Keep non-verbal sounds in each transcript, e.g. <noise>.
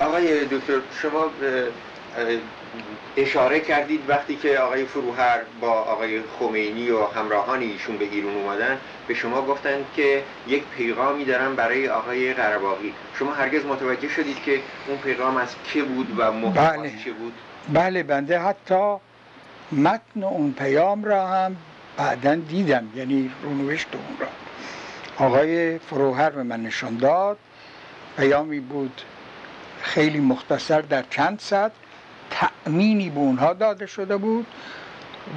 آقای دکتر شما اشاره کردید وقتی که آقای فروهر با آقای خمینی و همراهان ایشون به ایران اومدن به شما گفتند که یک پیغامی دارن برای آقای قرباقی شما هرگز متوجه شدید که اون پیغام از که بود و بله. چه بود؟ بله بنده حتی متن اون پیام را هم بعدا دیدم یعنی رونوشت اون را. آقای فروهر به من نشان داد پیامی بود خیلی مختصر در چند سطر تأمینی به اونها داده شده بود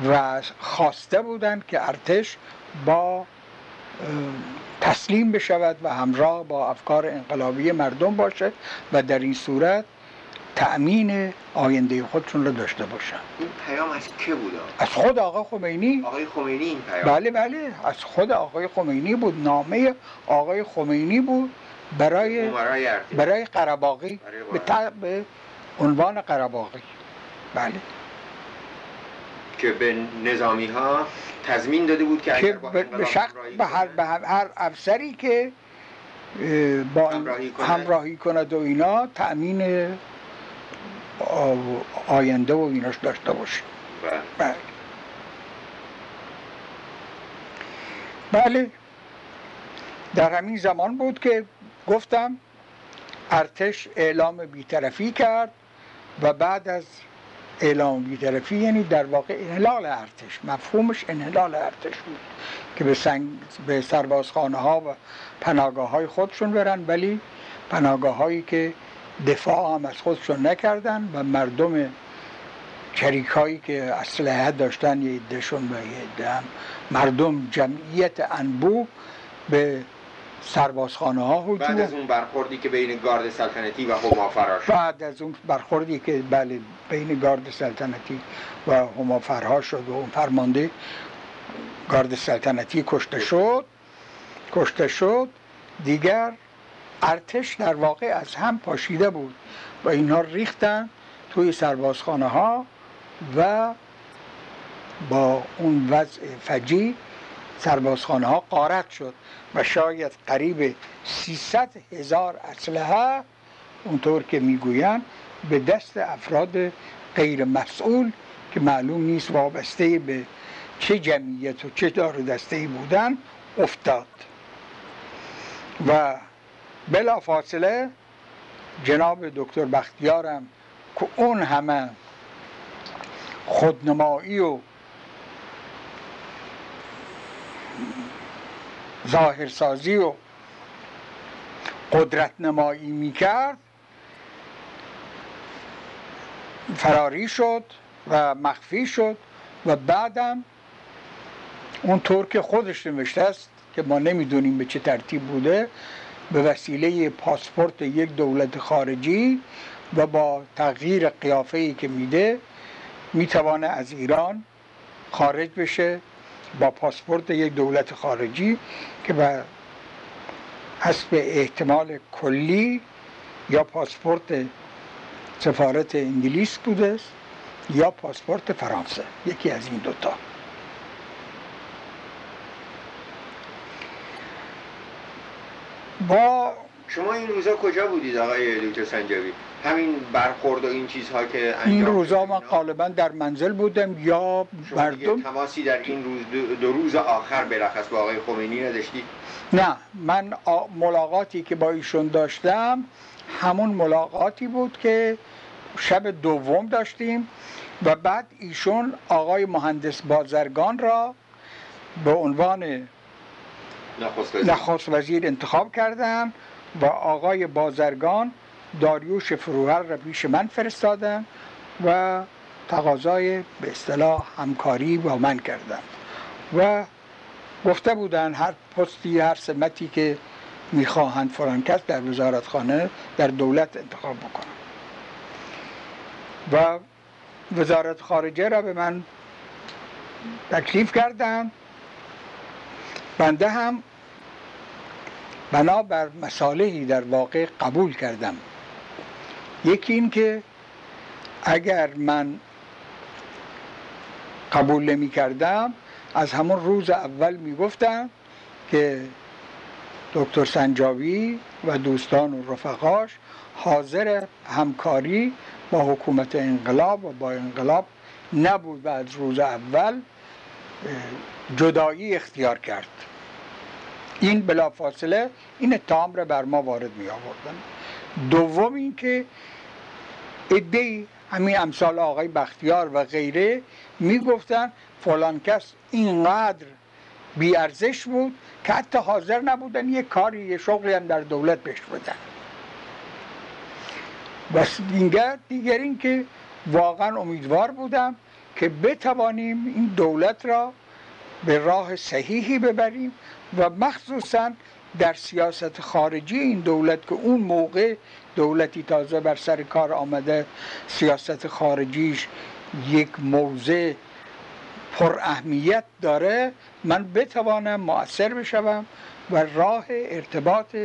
و خواسته بودند که ارتش با تسلیم بشود و همراه با افکار انقلابی مردم باشه و در این صورت تأمین آینده خودشون رو داشته باشن این پیام از که بود؟ از خود آقای خمینی. آقای خمینی این پیام. بله بله. از خود آقای خمینی بود. نامه آقای خمینی بود. برای برای قرباقی به, به عنوان قرباقی بله. که به نظامی ها تضمین داده بود که, که به, به هر, به هر افسری که با همراهی, همراهی کند و اینا تأمین آینده و ایناش داشته باشه. بله. بله. در همین زمان بود که گفتم ارتش اعلام بیطرفی کرد و بعد از اعلام بیطرفی یعنی در واقع انحلال ارتش مفهومش انحلال ارتش بود که به, سنگ به سربازخانه ها و پناگاه های خودشون برن ولی پناگاه هایی که دفاع هم از خودشون نکردن و مردم چریک هایی که اسلحه داشتن یه عدهشون و یه مردم جمعیت انبوه به سربازخانه ها هجوم بعد از اون برخوردی که بین گارد سلطنتی و همافراش. بعد از اون برخوردی که بله بین گارد سلطنتی و همافرها شد و اون فرمانده گارد سلطنتی کشته شد. کشته شد. دیگر ارتش در واقع از هم پاشیده بود و اینها ریختن توی سربازخانه ها و با اون وضع فجی سربازخانه ها قارت شد و شاید قریب 300 هزار اسلحه اونطور که می‌گویند به دست افراد غیر مسئول که معلوم نیست وابسته به چه جمعیت و چه دار دسته بودن افتاد. و بلا فاصله جناب دکتر بختیارم که اون همه خودنمایی و ظاهرسازی و قدرت نمایی می‌کرد. فراری شد و مخفی شد و بعدم اونطور که خودش نوشته است که ما نمی‌دونیم به چه ترتیب بوده به وسیله پاسپورت یک دولت خارجی و با تغییر قیافه ای که میده می‌توانه از ایران خارج بشه. با پاسپورت یک دولت خارجی که به حسب احتمال کلی یا پاسپورت سفارت انگلیس بوده یا پاسپورت فرانسه. یکی از این دوتا. با شما این روزا کجا بودید آقای دکتر سنجاوی همین برخورد و این چیزها که این روزا من غالبا در منزل بودم یا مردم؟ تماسی در این روز دو, روز آخر بلخص با آقای خمینی نداشتی؟ نه من ملاقاتی که با ایشون داشتم همون ملاقاتی بود که شب دوم داشتیم و بعد ایشون آقای مهندس بازرگان را به عنوان نخست وزیر. انتخاب کردم و آقای بازرگان داریوش فروهر را پیش من فرستادن و تقاضای به اصطلاح همکاری با من کردن و گفته بودن هر پستی هر سمتی که می‌خواهند فلان کس در وزارتخانه در دولت انتخاب بکنن و وزارت خارجه را به من تکلیف کردن بنده هم بنابر مسالهی در واقع قبول کردم. یکی این که اگر من قبول نمی کردم از همون روز اول می گفتم که دکتر سنجاوی و دوستان و رفقاش حاضر همکاری با حکومت انقلاب و با انقلاب نبود و از روز اول جدایی اختیار کرد. این بلافاصله این اتهام را بر ما وارد می آوردن دوم اینکه ادهی همین امثال آقای بختیار و غیره می‌گفتن فلان کس اینقدر بیارزش بود که حتی حاضر نبودن یه کاری یه شغلی هم در دولت بهش بدن. و دیگر دیگر این که واقعا امیدوار بودم که بتوانیم این دولت را به راه صحیحی ببریم و مخصوصا در سیاست خارجی این دولت که اون موقع دولتی تازه بر سر کار آمده سیاست خارجیش یک موضع پر اهمیت داره من بتوانم مؤثر بشوم و راه ارتباط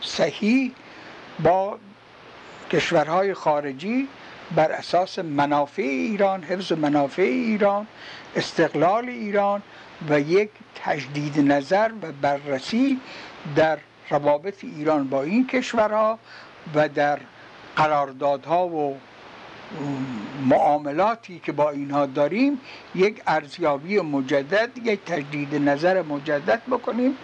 صحیح با کشورهای خارجی بر اساس منافع ایران حفظ منافع ایران استقلال ایران و یک تجدید نظر و بررسی در روابط ایران با این کشورها و در قراردادها و معاملاتی که با اینها داریم یک ارزیابی مجدد یک تجدید نظر مجدد بکنیم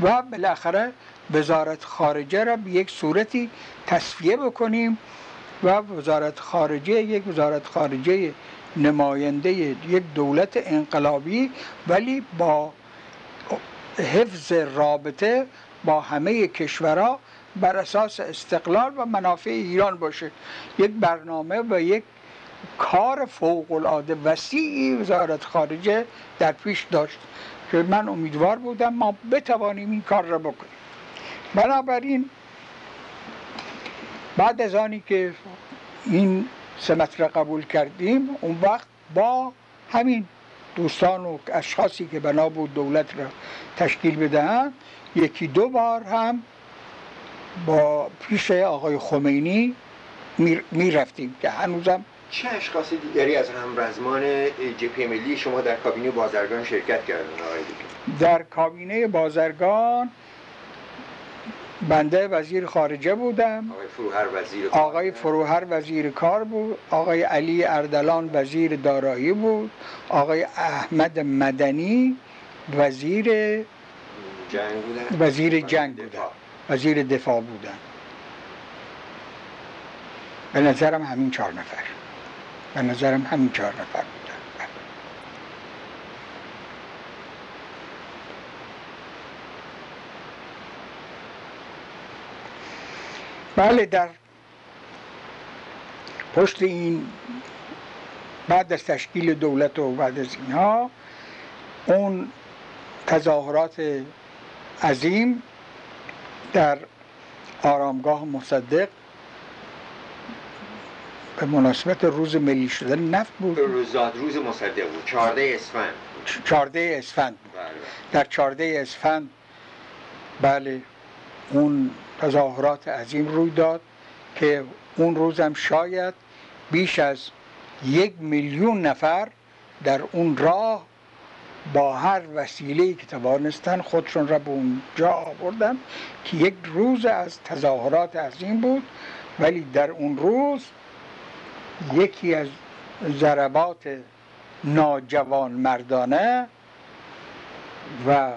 و بالاخره وزارت خارجه را به یک صورتی تصفیه بکنیم و وزارت خارجه یک وزارت خارجه نماینده یک دولت انقلابی ولی با حفظ رابطه با همه کشورها بر اساس استقلال و منافع ایران باشه. یک برنامه و یک کار فوق العاده وسیعی وزارت خارجه در پیش داشت که من امیدوار بودم ما بتوانیم این کار را بکنیم. بنابراین بعد از آنی که این سمت را قبول کردیم اون وقت با همین دوستان و اشخاصی که بنا بود دولت را تشکیل بدهند یکی دو بار هم با پیش آقای خمینی می رفتیم که هنوزم چه اشخاصی دیگری از همرزمان جبهه ملی شما در کابینه بازرگان شرکت کردن؟ آقای در کابینه بازرگان بنده وزیر خارجه بودم. آقای فروهر وزیر آقای فروهر وزیر کار بود. آقای علی اردلان وزیر دارایی بود. آقای احمد مدنی وزیر جنگ بودن. وزیر جنگ بودن. وزیر دفاع بودن. به نظرم همین چهار نفر. به نظرم همین چهار نفر بودن. بله در پشت این بعد از تشکیل دولت و بعد از اینها اون تظاهرات عظیم در آرامگاه مصدق به مناسبت روز ملی شدن نفت بود. روزاد روز مصدق بود. چارده اسفند چارده اسفند بود. بله. در چارده اسفند بله اون تظاهرات عظیم روی داد که اون روزم شاید بیش از یک میلیون نفر در اون راه با هر وسیله که توانستن خودشون را به اونجا آوردن که یک روز از تظاهرات عظیم بود ولی در اون روز یکی از ضربات ناجوان مردانه و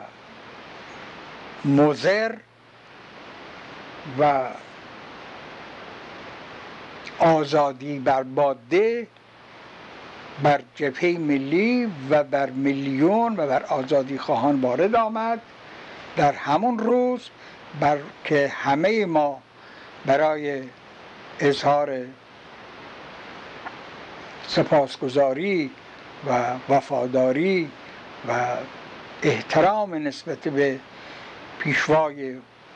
مزر و آزادی بر باده بر جبهه ملی و بر میلیون و بر آزادی خواهان وارد آمد. در همون روز بر که همه ما برای اظهار سپاسگزاری و وفاداری و احترام نسبت به پیشوای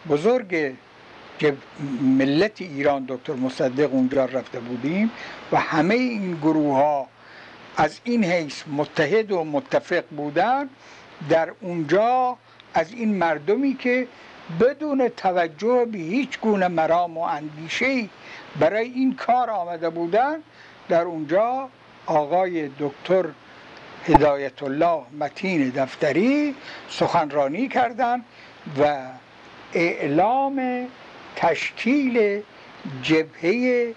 بزرگ ملت ایران دکتر مصدق اونجا رفته بودیم و همه این گروه ها از این حیث متحد و متفق بودن در اونجا از این مردمی که بدون توجه به هیچ گونه مرام و اندیشه برای این کار آمده بودن در اونجا آقای دکتر هدایت الله متین دفتری سخنرانی کردند و اعلام تشکیل جبهه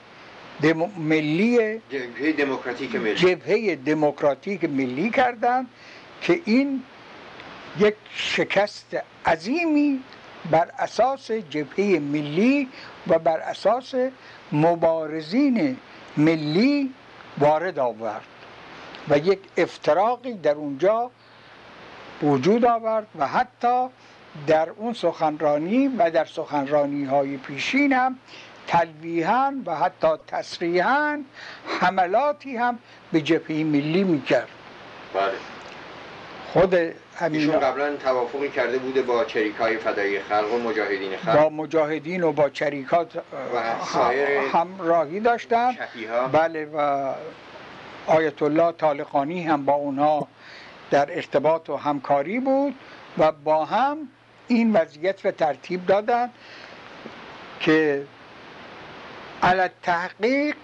دم... ملی جبهه دموکراتیک ملی. جبهه دموکراتیک ملی کردند که این یک شکست عظیمی بر اساس جبهه ملی و بر اساس مبارزین ملی وارد آورد و یک افتراقی در اونجا وجود آورد و حتی در اون سخنرانی و در سخنرانی های پیشین هم تلویحا و حتی تصریحا حملاتی هم به جبهه ملی می‌کرد. بله. خود همین ایشون قبلا توافقی کرده بوده با چریکای فدایی خلق و مجاهدین خلق. با مجاهدین و با چریکات همراهی داشتن. بله و آیت الله طالقانی هم با اونها در ارتباط و همکاری بود و با هم این وضعیت رو ترتیب دادن که علت تحقیق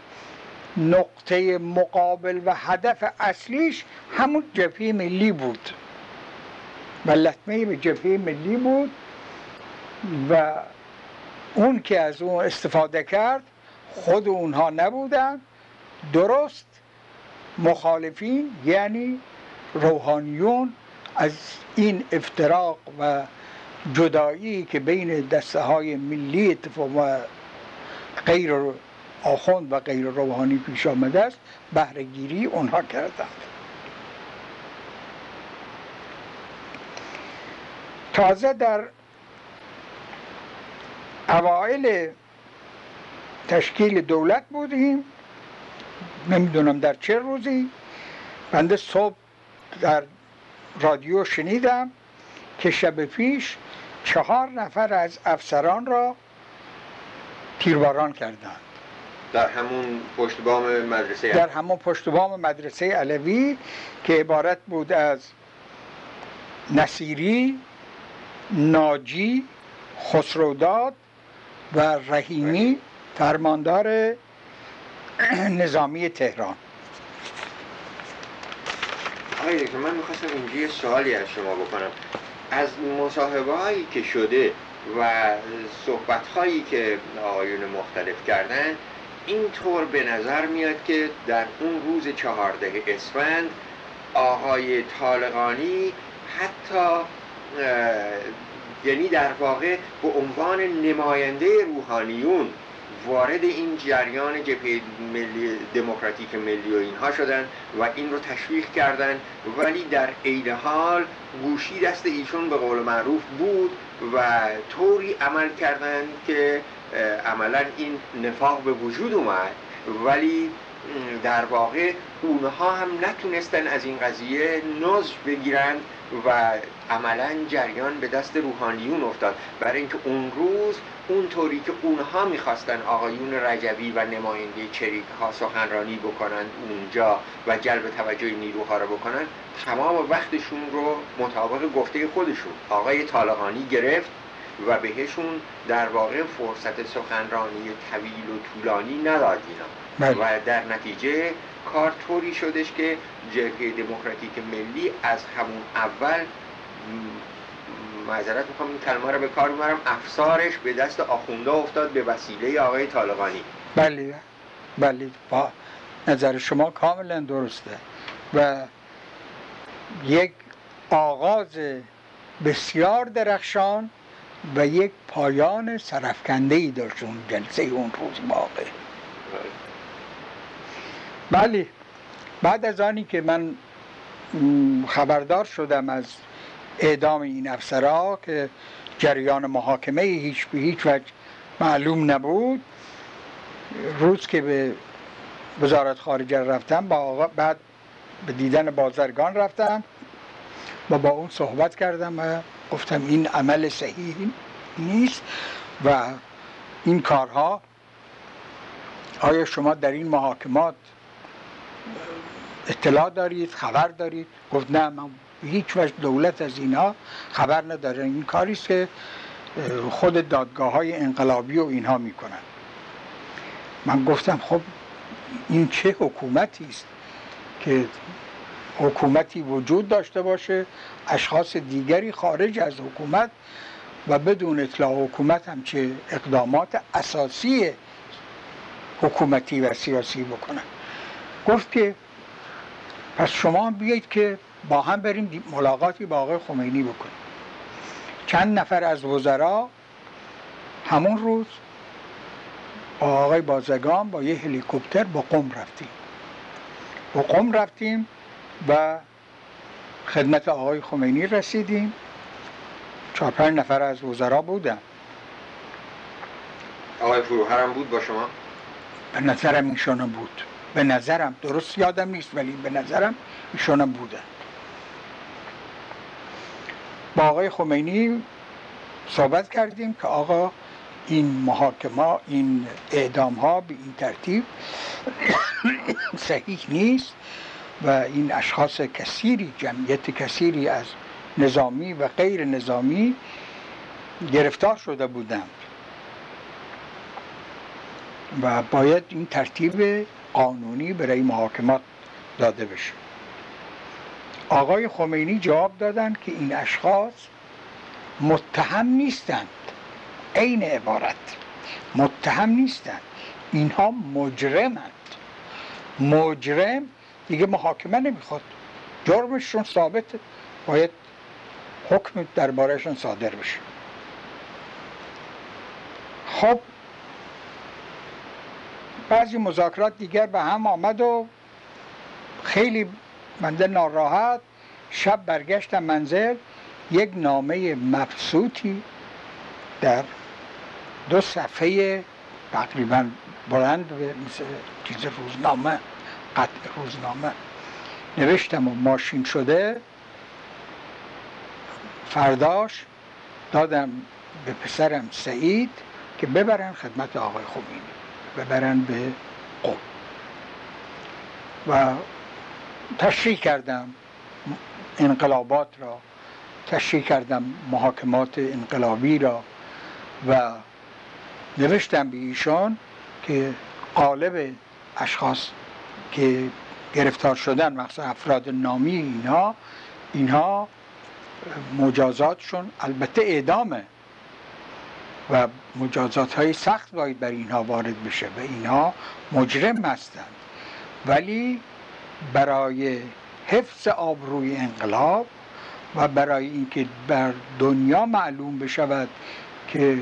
نقطه مقابل و هدف اصلیش همون جبهه ملی بود. و لطمه به جبهه ملی بود و اون که از اون استفاده کرد خود اونها نبودن. درست مخالفین یعنی روحانیون از این افتراق و جدایی که بین دسته های ملی اتفاق و غیر آخوند و غیر روحانی پیش آمده است بهرهگیری اونها کردند. تازه در اوائل تشکیل دولت بودیم نمی‌دونم در چه روزی بنده صبح در رادیو شنیدم که شب پیش چهار نفر از افسران را تیرباران کردند. در همون پشت بام مدرسه در همون پشت بام مدرسه علوی که عبارت بود از نصیری ناجی خسروداد و رحیمی فرماندار نظامی تهران. آقای که من می‌خواستم اینجا یه سوالی از شما بکنم. از مصاحبه هایی که شده و صحبت هایی که آقایون مختلف کردن اینطور به نظر میاد که در اون روز چهارده اسفند آقای طالقانی حتی یعنی در واقع به عنوان نماینده روحانیون وارد این جریان جبهه ملی دموکراتیک ملی و اینها شدن و این رو تشویق کردن. ولی در عین حال گوشی دست ایشون به قول معروف بود و طوری عمل کردند که عملا این نفاق به وجود اومد. ولی در واقع اونها هم نتونستن از این قضیه نزج بگیرن و عملا جریان به دست روحانیون افتاد. برای اینکه اون روز اونطوری که اونها می‌خواستن آقایون رجبی و نماینده چریک ها سخنرانی بکنن اونجا و جلب توجه نیروها رو بکنن تمام وقتشون رو مطابق گفته خودشون آقای طالقانی گرفت و بهشون در واقع فرصت سخنرانی طویل و طولانی نداد اینا بله. و در نتیجه کار طوری شدش که جبهه دموکراتیک ملی از همون اول معذرت می‌خوام. این کلمه رو به کار می‌برم. افسارش به دست آخونده افتاد به وسیله آقای طالقانی. بله بله. با نظر شما کاملا درسته. و یک آغاز بسیار درخشان و یک پایان سرفکنده ای داشت اون جلسه اون روز واقع. بله. بعد از آنی که من خبردار شدم از اعدام این افسرها که جریان محاکمه هیچ به هیچ وجه معلوم نبود. روز که به وزارت خارجه رفتم با بعد به دیدن بازرگان رفتم. و با اون صحبت کردم و گفتم این عمل صحیح نیست و این کارها آیا شما در این محاکمات اطلاع دارید خبر دارید؟ گفت نه من هیچ وجه دولت از اینها خبر نداره. این کاری است که خود دادگاه های انقلابی و اینها می‌کنن. من گفتم خب این چه حکومتی است که حکومتی وجود داشته باشه اشخاص دیگری خارج از حکومت و بدون اطلاع حکومت هم چه اقدامات اساسی حکومتی و سیاسی بکنن. گفت که پس شما بیایید که با هم بریم ملاقاتی با آقای خمینی بکنیم. چند نفر از وزرا همون روز با آقای بازگان با یه هلیکوپتر با قم رفتیم. با قم رفتیم و خدمت آقای خمینی رسیدیم. چهار پنج نفر از وزرا بودن. آقای فروهر هم بود با شما؟ به نظرم ایشانم بود. به نظرم. درست یادم نیست ولی به نظرم ایشانم بودن. آقای خمینی صحبت کردیم که آقا این محاکمه این اعدام ها به این ترتیب <coughs> صحیح نیست و این اشخاص کثیری جمعیت کثیری از نظامی و غیر نظامی گرفتار شده بودند و باید این ترتیب قانونی برای محاکمات داده بشه. آقای خمینی جواب دادند که این اشخاص متهم نیستند. عین عبارت. متهم نیستند. اینها مجرمند. مجرم دیگه محاکمه نمی‌خواد. جرمشون ثابته. باید حکم دربارهشون صادر بشه. خب بعضی مذاکرات دیگر به هم آمد و خیلی منده ناراحت شب برگشتم منزل یک نامه مبسوطی در دو صفحه تقریبا بلند مثل چیز روزنامه قطع روزنامه نوشتم و ماشین شده. فرداش دادم به پسرم سعید که ببرن خدمت آقای خمینی ببرن به قم و تشریح کردم انقلابات را تشریح کردم محاکمات انقلابی را و نوشتم به ایشان که قالب اشخاص که گرفتار شدن مخصوصا افراد نامی اینها اینها مجازاتشون البته اعدامه و مجازات های سخت باید بر اینها وارد بشه و اینها مجرم هستند. ولی برای حفظ آبروی انقلاب و برای اینکه بر دنیا معلوم بشود که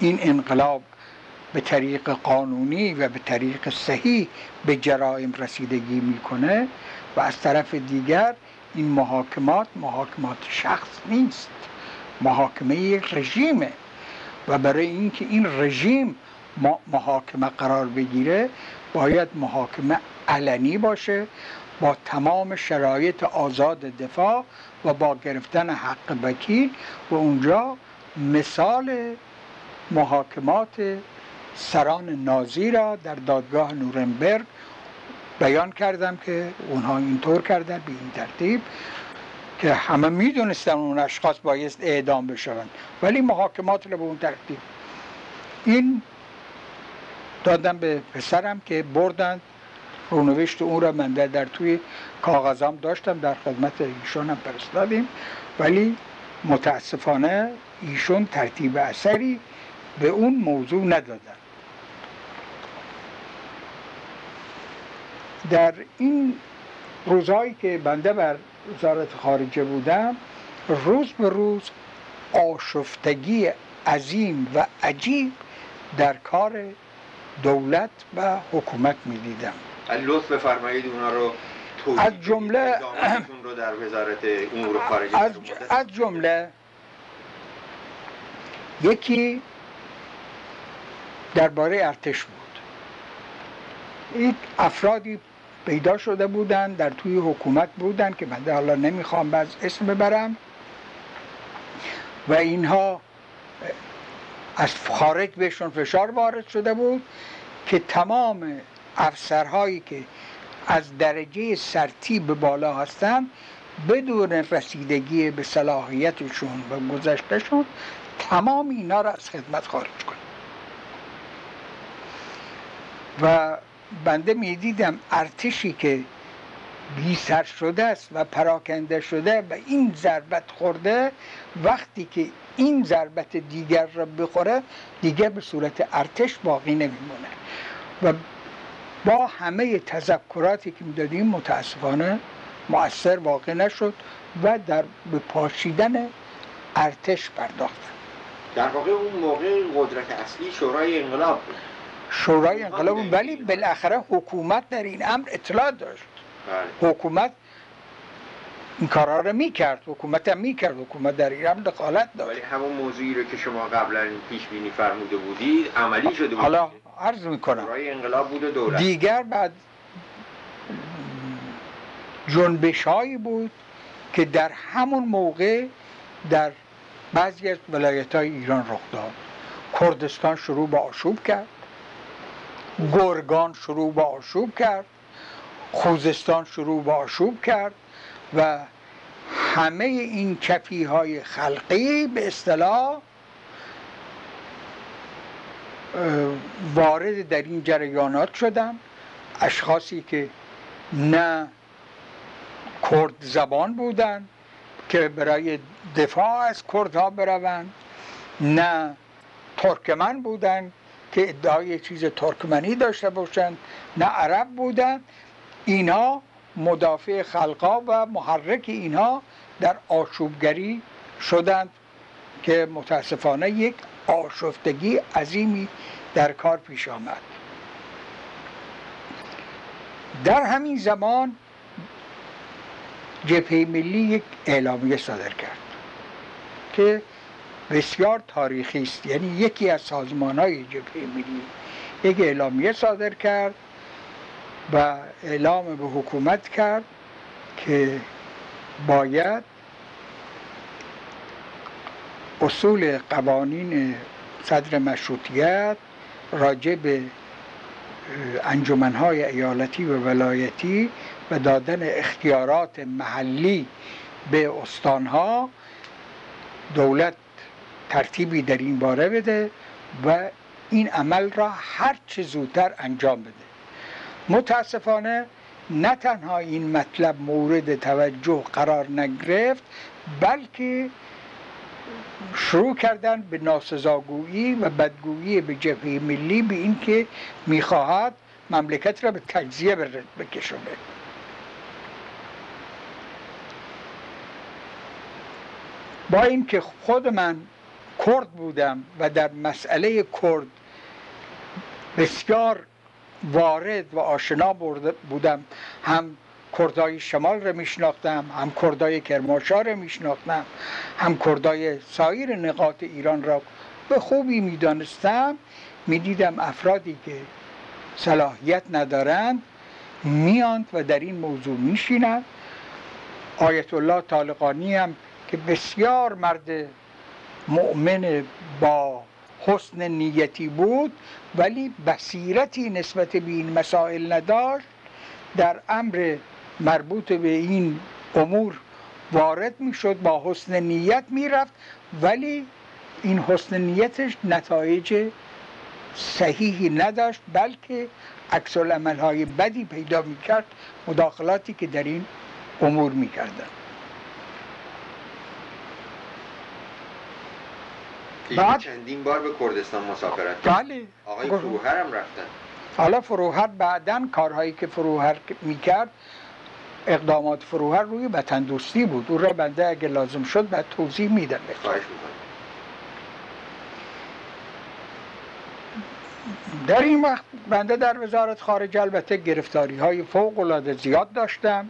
این انقلاب به طریق قانونی و به طریق صحیح به جرائم رسیدگی می‌کنه و از طرف دیگر این محاکمات محاکمات شخص نیست. محاکمه یک رژیمه و برای اینکه این رژیم محاکمه قرار بگیره باید محاکمه علنی باشه با تمام شرایط آزاد دفاع و با گرفتن حق وکیل و اونجا مثال محاکمات سران نازی را در دادگاه نورنبرگ بیان کردم که اونها اینطور کردن به این ترتیب که همه می‌دونستن اون اشخاص بایست اعدام بشوند ولی محاکمات رو به اون ترتیب. این دادم به پسرم که بردند رونوشت اون را من در توی کاغذام داشتم در خدمت ایشون هم فرستادیم. ولی متاسفانه ایشون ترتیب اثری به اون موضوع ندادن. در این روزهایی که بنده بر وزارت خارجه بودم روز به روز آشفتگی عظیم و عجیب در کار دولت و حکومت می‌دیدم. لطف بفرمایید اونا رو از جمله رو در وزارت امور خارجه از, از جمله یکی درباره ارتش بود. این افرادی پیدا شده بودن در توی حکومت بودن که من حالا نمی‌خوام باز اسم ببرم و اینها از خارج بهشون فشار وارد شده بود که تمام افسرهایی که از درجه سرتی بالا هستند بدون رسیدگی به صلاحیتشون و گذشتهشون تمام اینا را از خدمت خارج کنند و بنده می‌دیدم ارتشی که بی سر شده است و پراکنده شده و این ضربت خورده وقتی که این ضربت دیگر را بخوره دیگر به صورت ارتش باقی نمیمونه. و با همه تذکراتی که می‌دادیم متاسفانه مؤثر واقع نشد و در به پاشیدن ارتش پرداختن. در واقع اون موقع قدرت اصلی شورای انقلاب بود. شورای انقلاب بود ولی بالاخره حکومت در این امر اطلاع داشت. بله. حکومت این کارا رو می‌کرد حکومت هم می‌کرد حکومت در این امر دخالت داشت. ولی همون موضوعی رو که شما قبلا پیش بینی فرموده بودید عملی شده بود. حالا عرض می‌کنم. انقلاب بود و دولت. دیگر بعد جنبش هایی بود که در همون موقع در بعضی از ولایت های ایران رخ داد. کردستان شروع به آشوب کرد. گرگان شروع به آشوب کرد. خوزستان شروع به آشوب کرد و همه این کفی های خلقی به اصطلاح وارد در این جریانات شدن اشخاصی که نه کرد زبان بودن که برای دفاع از کردها بروند نه ترکمن بودن که ادعای چیز ترکمنی داشته باشند نه عرب بودن. اینها مدافع خلقا و محرک اینها در آشوبگری شدند که متاسفانه یک آشفتگی عظیمی در کار پیش آمد. در همین زمان جبهه ملی یک اعلامیه صادر کرد که بسیار تاریخی است. یعنی یکی از سازمان های جبهه ملی یک اعلامیه صادر کرد و اعلام به حکومت کرد که باید اصول قوانین صدر مشروطیت راجع به انجمنهای ایالتی و ولایتی و دادن اختیارات محلی به استانها دولت ترتیبی در این باره بده و این عمل را هر چه زودتر انجام بده. متاسفانه نه تنها این مطلب مورد توجه قرار نگرفت بلکه شروع کردن به ناسزاگویی و بدگویی به جبهه ملی به اینکه می‌خواهد مملکت را به تجزیه بکشونه. با اینکه خود من کرد بودم و در مسئله کرد بسیار وارد و آشنا بودم هم کردای شمال رو میشناختم هم کردای کرمانشاه رو میشناختم هم کردای سایر نقاط ایران را به خوبی می‌دانستم. می‌دیدم افرادی که صلاحیت ندارند میاند و در این موضوع میشینند. آیت الله طالقانی هم که بسیار مرد مؤمن با حسن نیتی بود ولی بصیرتی نسبت به این مسائل نداشت در امر مربوط به این امور وارد می‌شد با حسن نیت می‌رفت ولی این حسن نیتش نتایج صحیحی نداشت بلکه عکس های بدی پیدا می‌کرد مداخلاتی که در این امور می‌کردن. بعد- چندین بار به کردستان مسافرت کرد. بله. آقای فروهر هم رفتن. حالا فروهر بعدا کارهایی که فروهر می‌کرد اقدامات فروهر روی وطن دوستی بود. او را بنده اگه لازم شد بعد توضیح میدم در این وقت بنده در وزارت خارجه البته گرفتاری های فوق العاده زیاد داشتم.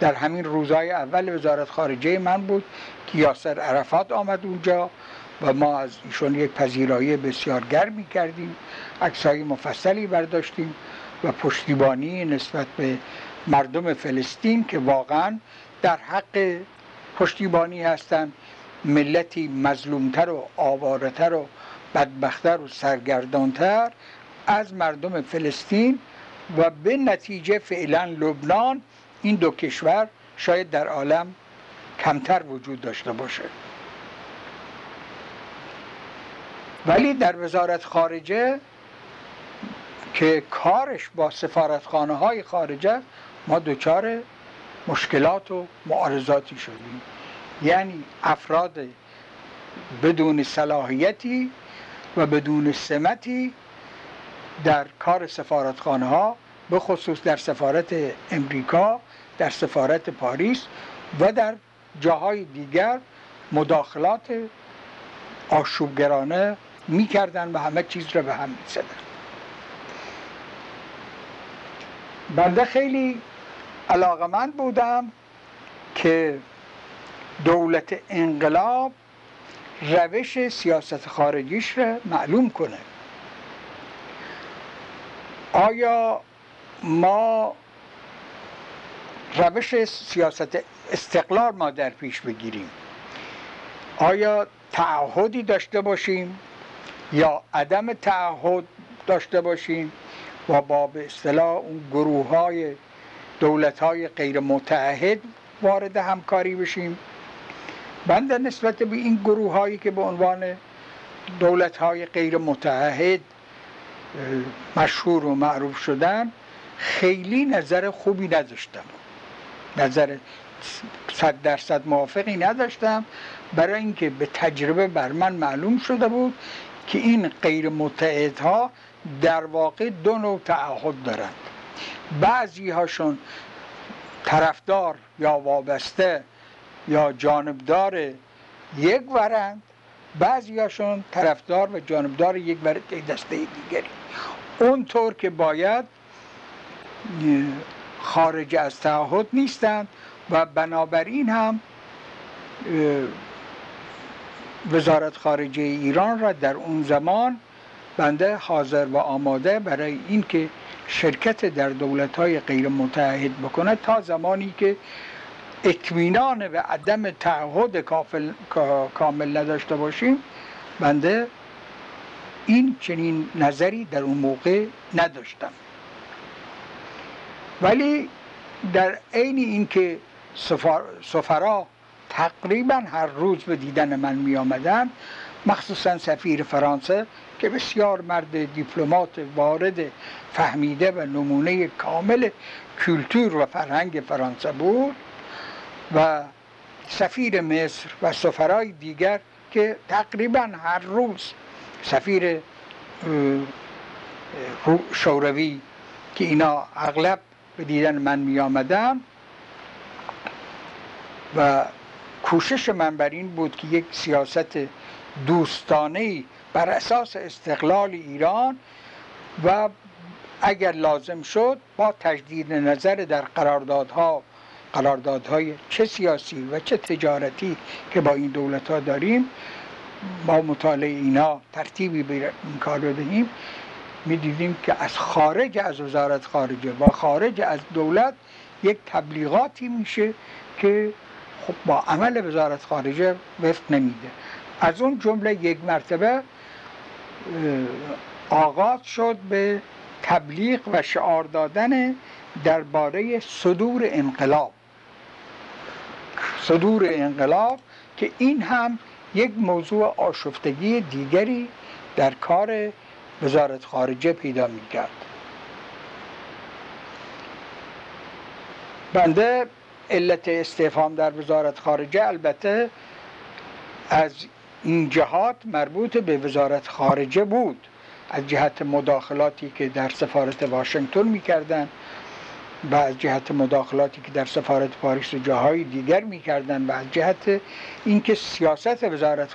در همین روزهای اول وزارت خارجه من بود که یاسر عرفات آمد اونجا و ما از ایشون یک پذیرایی بسیار گرمی کردیم. عکسهای مفصلی برداشتیم و پشتیبانی نسبت به مردم فلسطین که واقعا در حق پشتیبانی هستند ملتی مظلومتر و آوارتر و بدبختر و سرگردانتر از مردم فلسطین و به نتیجه فعلا لبنان این دو کشور شاید در عالم کمتر وجود داشته باشه. ولی در وزارت خارجه که کارش با سفارتخانه های خارجه ما دچار مشکلات و معارضاتی شدیم. یعنی افراد بدون صلاحیتی و بدون سمتی در کار سفارتخانه ها به خصوص در سفارت امریکا در سفارت پاریس و در جاهای دیگر مداخلات آشوبگرانه می‌کردن و همه چیز را به هم می‌زدن. بنده خیلی علاقمند بودم که دولت انقلاب روش سیاست خارجیش را معلوم کنه. آیا ما روش سیاست استقلال ما در پیش بگیریم؟ آیا تعهدی داشته باشیم یا عدم تعهد داشته باشیم و با به اصطلاح اون گروه های دولت های غیر متعهد وارد همکاری بشیم. بنده نسبت به این گروه هایی که به عنوان دولت های غیر متعهد مشهور و معروف شدن خیلی نظر خوبی نداشتم. نظر صد درصد موافقی نداشتم. برای اینکه به تجربه بر من معلوم شده بود که این غیر متعهدها در واقع دو نوع تعهد دارند. بعضی هاشون طرفدار یا وابسته یا جانبدار یک ورند بعضی هاشون طرفدار و جانبدار یک ورد دسته دیگری. اونطور که باید خارج از تعهد نیستند و بنابراین هم وزارت خارجه ایران را در اون زمان بنده حاضر و آماده برای اینکه شرکت در دولت های غیر متحد بکنه تا زمانی که اطمینان و عدم تعهد کامل نداشته باشیم بنده این چنین نظری در اون موقع نداشتم. ولی در عین اینکه سفرا تقریبا هر روز به دیدن من می آمدن مخصوصا سفیر فرانسه که بسیار مرد دیپلمات وارد فهمیده و نمونه کامل کلتور و فرهنگ فرانسه بود و سفیر مصر و سفرهای دیگر که تقریبا هر روز سفیر شوروی که اینا اغلب به دیدن من می آمدن و کوشش من بر این بود که یک سیاست دوستانه بر اساس استقلال ایران و اگر لازم شد با تجدید نظر در قراردادها قراردادهای چه سیاسی و چه تجارتی که با این دولت ها داریم با مطالعه اینا ترتیبی به این کار بدهیم می دیدیم که از خارج از وزارت خارجه و خارج از دولت یک تبلیغاتی میشه که خب با عمل وزارت خارجه وفق نمیده. از اون جمله یک مرتبه آغاز شد به تبلیغ و شعار دادن درباره صدور انقلاب. صدور انقلاب که این هم یک موضوع آشفتگی دیگری در کار وزارت خارجه پیدا می کرد بنده علت استفهام در وزارت خارجه البته از این جهات مربوط به وزارت خارجه بود. از جهت مداخلاتی که در سفارت واشنگتن می‌کردن و از جهت مداخلاتی که در سفارت پاریس و جاهای دیگر می‌کردن و از جهت اینکه سیاست وزارت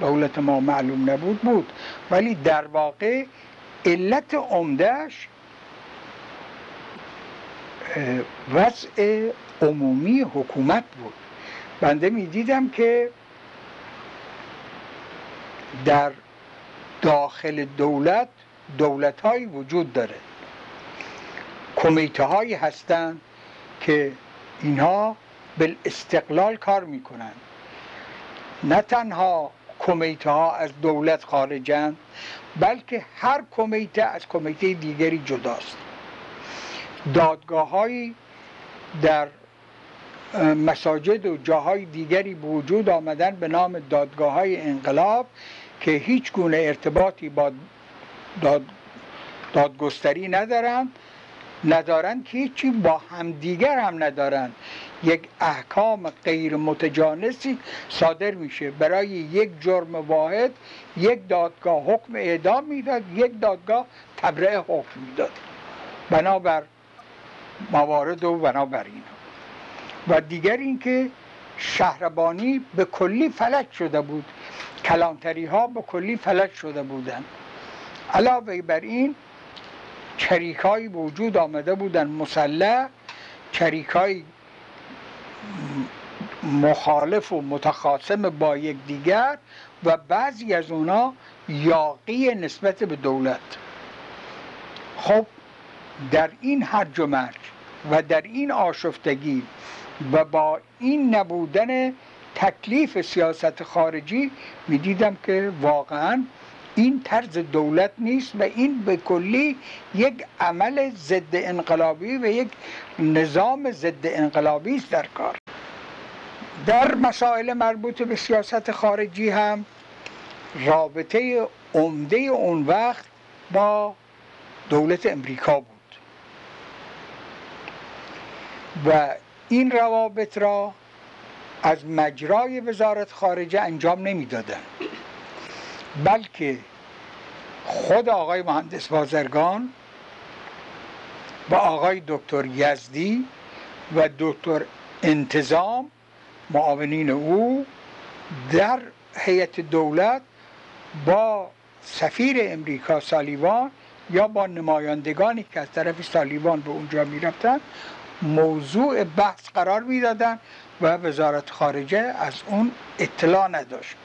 دولت ما معلوم نبود بود. ولی در واقع علت عمدهش وضع عمومی حکومت بود. بنده می‌دیدم که در داخل دولت دولت هایی وجود داره. کمیته هایی هستند که اینها استقلال کار می‌کنند. نه تنها کمیته ها از دولت خارجند بلکه هر کمیته از کمیته دیگری جداست. دادگاه هایی در مساجد و جاهای دیگری به وجود آمدن به نام دادگاه های انقلاب که هیچ گونه ارتباطی با داد دادگستری ندارند ندارند که هیچی با همدیگر هم ندارند. یک احکام غیر متجانسی صادر میشه. برای یک جرم واحد یک دادگاه حکم اعدام می‌داد یک دادگاه تبرئه حکم می‌داد. بنابر موارد و بنابر اینا. و دیگر اینکه شهربانی به کلی فلج شده بود. کلانتری ها به کلی فلج شده بودند علاوه بر این چریک های وجود آمده بودن. مسلح چریک های مخالف و متخاصم با یک دیگر و بعضی از اونا یاقی نسبت به دولت. خب در این هرج و مرج و در این آشفتگی و با این نبودن تکلیف سیاست خارجی می‌دیدم که واقعا این طرز دولت نیست و این به کلی یک عمل ضد انقلابی و یک نظام ضد انقلابی است در کار. در مسائل مربوط به سیاست خارجی هم رابطه عمده اون وقت با دولت امریکا بود. و این روابط را از مجرای وزارت خارجه انجام نمی‌دادن. بلکه خود آقای مهندس بازرگان و آقای دکتر یزدی و دکتر انتظام معاونین او در هیئت دولت با سفیر امریکا سالیوان یا با نمایندگانی که از طرف سالیوان به اونجا می‌رفتن موضوع بحث قرار می‌دادن و وزارت خارجه از اون اطلاع نداشت.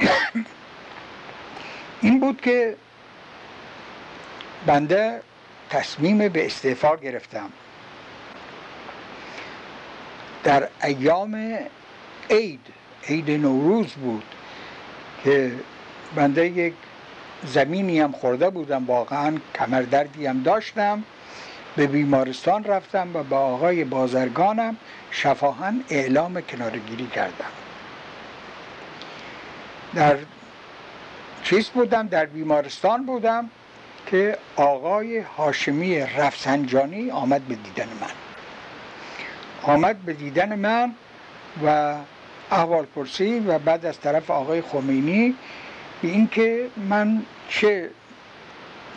<coughs> این بود که بنده تصمیم به استعفا گرفتم. در ایام عید عید نوروز بود که بنده یک زمینی هم خورده بودم واقعا کمردردی هم داشتم. به بیمارستان رفتم و با آقای بازرگانم شفاهن اعلام کنارگیری کردم. در چیز بودم؟ در بیمارستان بودم که آقای هاشمی رفسنجانی آمد به دیدن من. آمد به دیدن من و احوال پرسی و بعد از طرف آقای خمینی به اینکه من چه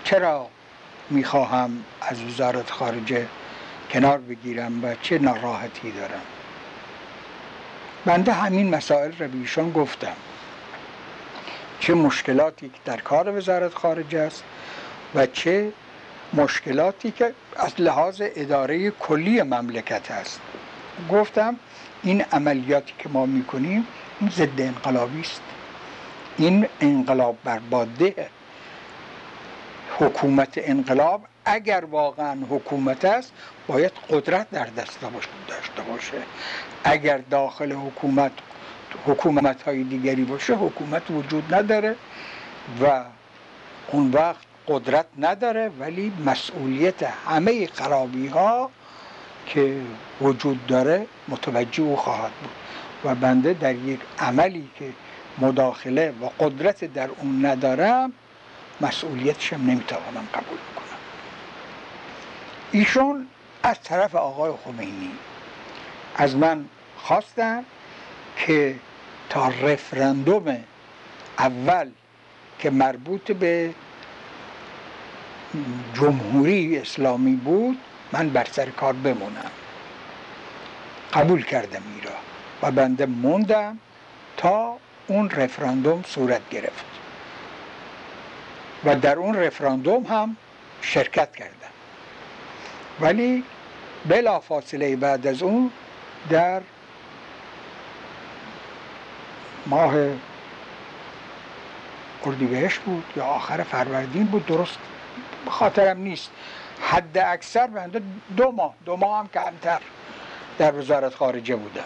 چرا می‌خواهم از وزارت خارجه کنار بگیرم و چه ناراحتی دارم. بنده همین مسائل را بیشون گفتم. چه مشکلاتی که در کار وزارت خارجه است و چه مشکلاتی که از لحاظ اداره کلی مملکت است. گفتم این عملیاتی که ما می‌کنیم این ضد انقلابی است. این انقلاب برباده حکومت انقلاب اگر واقعا حکومت است باید قدرت در دست داشته باشه. اگر داخل حکومت حکومت های دیگری باشه حکومت وجود نداره و اون وقت قدرت نداره ولی مسئولیت همه خرابی ها که وجود داره متوجه او خواهد بود. و بنده در یک عملی که مداخله و قدرت در اون ندارم مسئولیتشم نمی‌توانم قبول کنم ایشون از طرف آقای خمینی از من خواستن که تا رفرندوم اول که مربوط به جمهوری اسلامی بود من بر سر کار بمونم. قبول کردم ایرا و بنده موندم تا اون رفراندوم صورت گرفت. و در اون رفراندوم هم شرکت کردم ولی بلا فاصله بعد از اون در ماه اردیبهشت بود یا آخر فروردین بود درست خاطرم نیست. حد اکثر بنده دو ماه دو ماه هم کمتر در وزارت خارجه بودم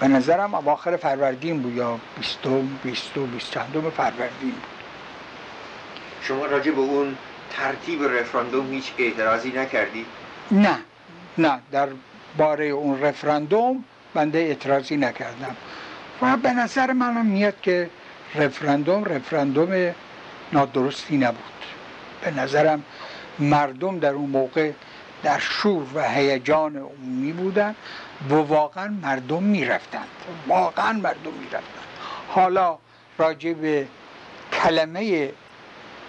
به نظرم اواخر فروردین بود یا بیستم بیستو بیست چندم فروردین بود. شما راجع به اون ترتیب رفراندوم هیچ اعتراضی نکردی؟ نه نه در باره اون رفراندوم بنده اعتراضی نکردم. و به نظر منم میاد که رفراندوم رفراندوم نادرستی نبود. به نظرم مردم در اون موقع در شور و هیجان عمومی بودن و واقعا مردم می‌رفتند. واقعا مردم می‌رفتند. حالا راجع به کلمه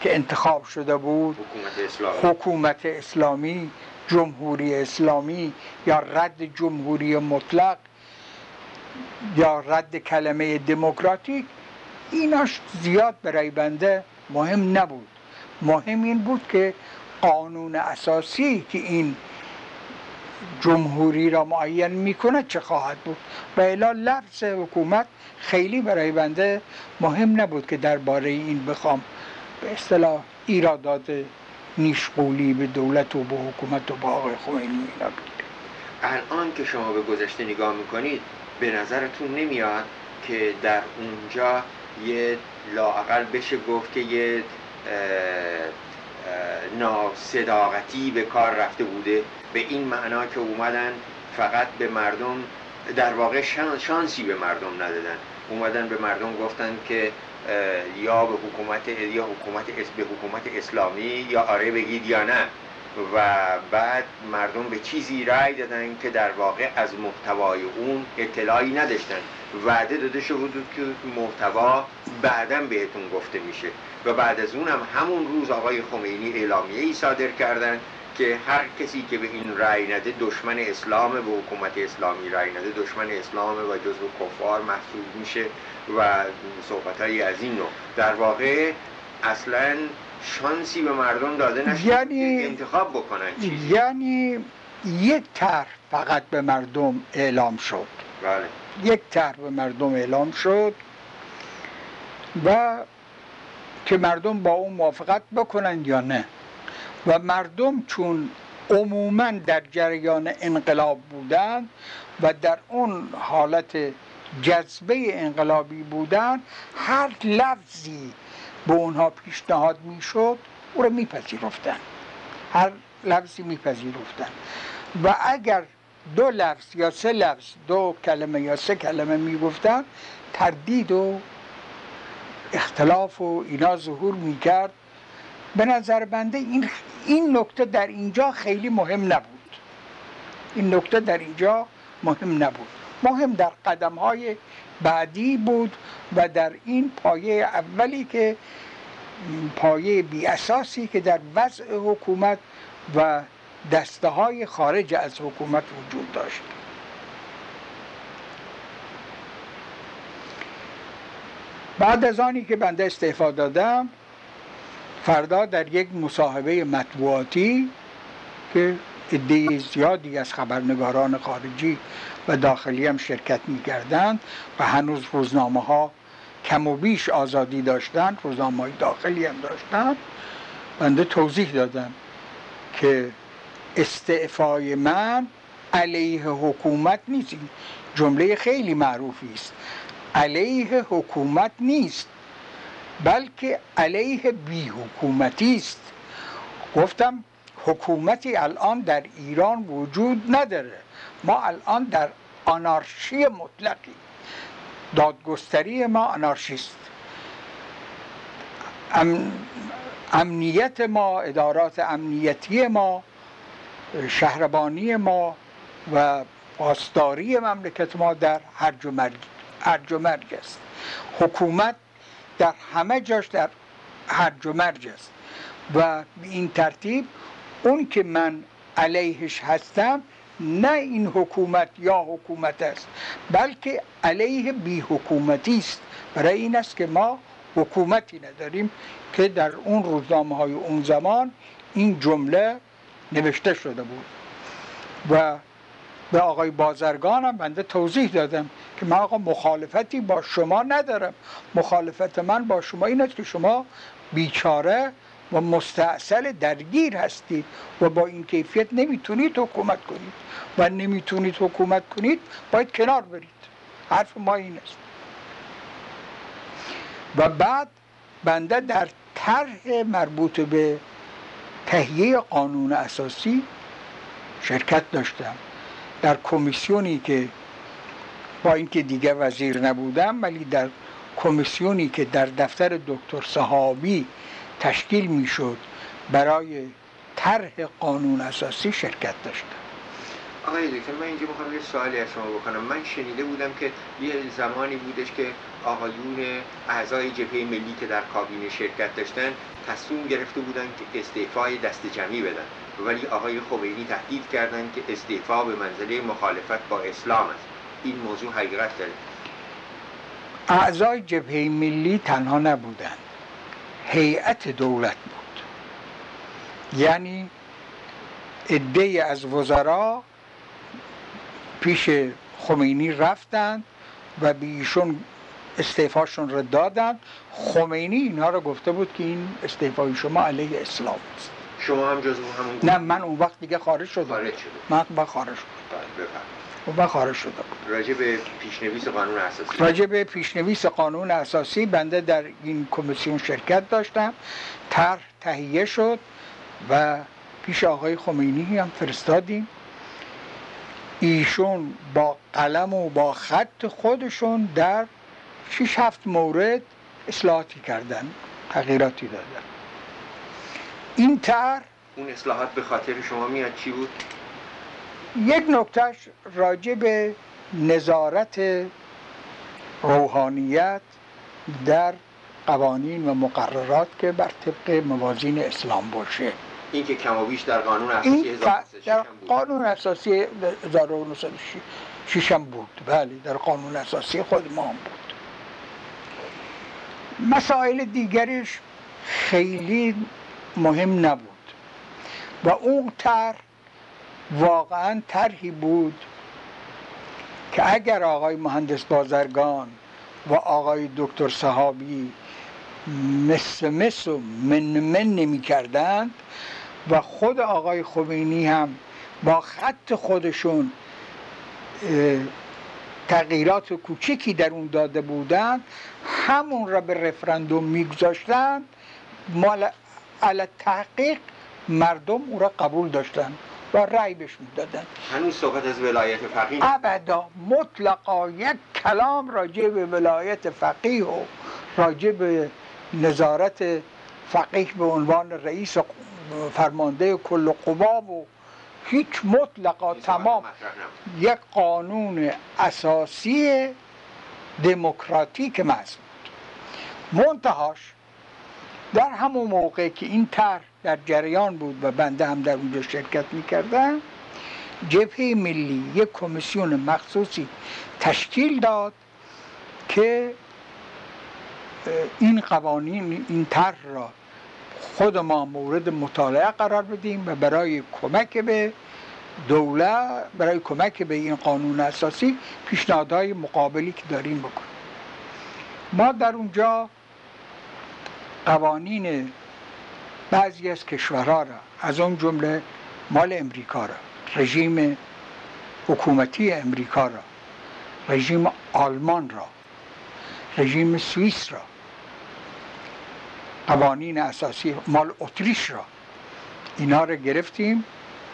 که انتخاب شده بود حکومت اسلامی. حکومت اسلامی جمهوری اسلامی یا رد جمهوری مطلق یا رد کلمه دموکراتیک ایناش زیاد برای بنده مهم نبود. مهم این بود که قانون اساسی که این جمهوری را معین می‌کنه چه خواهد بود. و الا لفظ حکومت خیلی برای بنده مهم نبود که درباره این بخوام به اصطلاح ایرادات نیشقولی به دولت و به حکومت و به آقای خمینی اینا الان که شما به گذشته نگاه می‌کنید به نظرتون نمیاد که در اونجا یه لاقل بشه گفت که یه ناصداقتی به کار رفته بوده؟ به این معنا که اومدن فقط به مردم در واقع شانسی به مردم ندادن. اومدن به مردم گفتن که یا به حکومت یا حکومت به حکومت اسلامی یا آره بگید یا نه. و بعد مردم به چیزی رأی دادن که در واقع از محتوای اون اطلاعی نداشتن. وعده داده شده بود که محتوا بعدا بهتون گفته میشه. و بعد از اون هم همون روز آقای خمینی اعلامیه ای صادر کردن که هر کسی که به این رأی نده دشمن اسلام به حکومت اسلامی رأی نده دشمن اسلام و جزو کفار محسوب میشه و صحبت از این نوع. در واقع اصلا شانسی به مردم داده نشد یعنی انتخاب بکنن چیزی. یعنی یک طرح فقط به مردم اعلام شد. بله. یک طرح به مردم اعلام شد و که مردم با اون موافقت بکنن یا نه. و مردم چون عموما در جریان انقلاب بودن و در اون حالت جذبه انقلابی بودن هر لفظی به اونها پیشنهاد می‌شد او رو میپذیرفتن. هر لفظی میپذیرفتن. و اگر دو لفظ یا سه لفظ دو کلمه یا سه کلمه می‌گفتن تردید و اختلاف و اینا ظهور می‌کرد. به نظر بنده این این نکته در اینجا خیلی مهم نبود. این نکته در اینجا مهم نبود. مهم در قدم های بعدی بود و در این پایه اولی که پایه بی اساسی که در وضع حکومت و دسته های خارج از حکومت وجود داشت. بعد از آنی که بنده استعفا دادم فردا در یک مصاحبه مطبوعاتی که عده زیادی از خبرنگاران خارجی و داخلی هم شرکت می کردند و هنوز روزنامه ها کم و بیش آزادی داشتند روزنامه های داخلی هم داشتند بنده توضیح دادم که استعفای من علیه حکومت نیست. جمله خیلی معروفی است. علیه حکومت نیست. بلکه علیه بی حکومتی است گفتم حکومتی الان در ایران وجود نداره. ما الان در آنارشی مطلقی. دادگستری ما آنارشیست. ام... امنیت ما ادارات امنیتی ما شهربانی ما و پاسداری مملکت ما در هرج و مرگ است. حکومت در همه جاش در هرج و مرج است. و به این ترتیب اون که من علیهش هستم نه این حکومت یا حکومت است بلکه علیه بی حکومتی است. برای این است که ما حکومتی نداریم که در اون روزنامه های اون زمان این جمله نوشته شده بود. و به آقای بازرگانم بنده توضیح دادم که من آقا مخالفتی با شما ندارم. مخالفت من با شما این است که شما بیچاره و مستاصل درگیر هستید و با این کیفیت نمی‌تونید حکومت کنید. و نمی‌تونید حکومت کنید باید کنار برید. حرف ما این است. و بعد بنده در طرح مربوط به تهیه قانون اساسی شرکت داشتم. در کمیسیونی که با اینکه دیگه وزیر نبودم ولی در کمیسیونی که در دفتر دکتر صحابی تشکیل می‌شد برای طرح قانون اساسی شرکت داشتم. آقای دکتر من اینجا می‌خوام یه سوالی از شما بکنم. من شنیده بودم که یه زمانی بودش که آقایون اعضای جبهه ملی که در کابینه شرکت داشتن تصمیم گرفته بودن که استعفای دست جمعی بدن. ولی آقای خمینی تهدید کردند که استعفا به منزله مخالفت با اسلام است. این موضوع حقیقت داره. اعضای جبهه ملی تنها نبودند. هیئت دولت بود. یعنی عده از وزرا پیش خمینی رفتند و به ایشون استعفاشون رو دادن. خمینی اینها رو گفته بود که این استعفای شما علیه اسلام است. شما هم جزو همون نه من اون وقت دیگه خارج شدم. خارج شده من با خارج شدم. اون وقت خارج شدم راجع به پیشنویس قانون اساسی. راجع به پیشنویس قانون اساسی بنده در این کمیسیون شرکت داشتم. طرح تهیه شد و پیش آقای خمینی هم فرستادیم. ایشون با قلم و با خط خودشون در 6 هفت مورد اصلاحاتی کردن تغییراتی دادن. این طرح اون اصلاحات به خاطر شما میاد چی بود؟ یک نکتهش راجع به نظارت روحانیت در قوانین و مقررات که بر طبق موازین اسلام باشه. این که کم و بیش در قانون اساسی این ف- 1906 در قانون اساسی 1906 هم بود. بله در قانون اساسی خود ما هم بود. مسائل دیگرش خیلی مهم نبود. و اون طرح واقعا طرحی بود که اگر آقای مهندس بازرگان و آقای دکتر صحابی مثل مثل و من من نمی کردند و خود آقای خمینی هم با خط خودشون تغییرات کوچکی در اون داده بودند همون را به رفرندوم میگذاشتند مال تحقیق مردم او را قبول داشتند. و رأی بهش می‌دادن هنوز صحبت از ولایت فقیه؟ ابدا مطلقا یک کلام راجع به ولایت فقیه و راجع به نظارت فقیه به عنوان رئیس فرمانده کل قوا و هیچ مطلقا تمام. یک قانون اساسی دموکراتیک محض بود. منتهاش در همون موقع که این طرح در جریان بود و بنده هم در اونجا شرکت می‌کردم جبهه ملی یک کمیسیون مخصوصی تشکیل داد که این قوانین این طرح را خود ما مورد مطالعه قرار بدیم و برای کمک به دولت برای کمک به این قانون اساسی پیشنهادهای مقابلی که داریم بکنیم. ما در اونجا قوانین بعضی از کشورها را از اون جمله مال امریکا را رژیم حکومتی امریکا را رژیم آلمان را رژیم سوئیس را قوانین اساسی مال اتریش را اینا را گرفتیم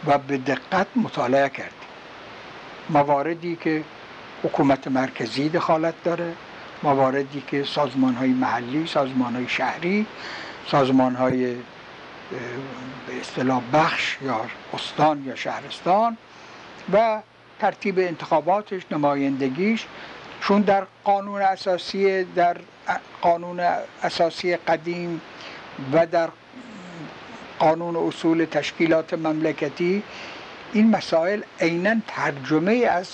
و به دقت مطالعه کردیم. مواردی که حکومت مرکزی دخالت داره مواردی که سازمان های محلی سازمان های شهری سازمان های به اصطلاح بخش یا استان یا شهرستان و ترتیب انتخاباتش نمایندگیش چون در قانون اساسی در قانون اساسی قدیم و در قانون اصول تشکیلات مملکتی این مسائل عینا ترجمه از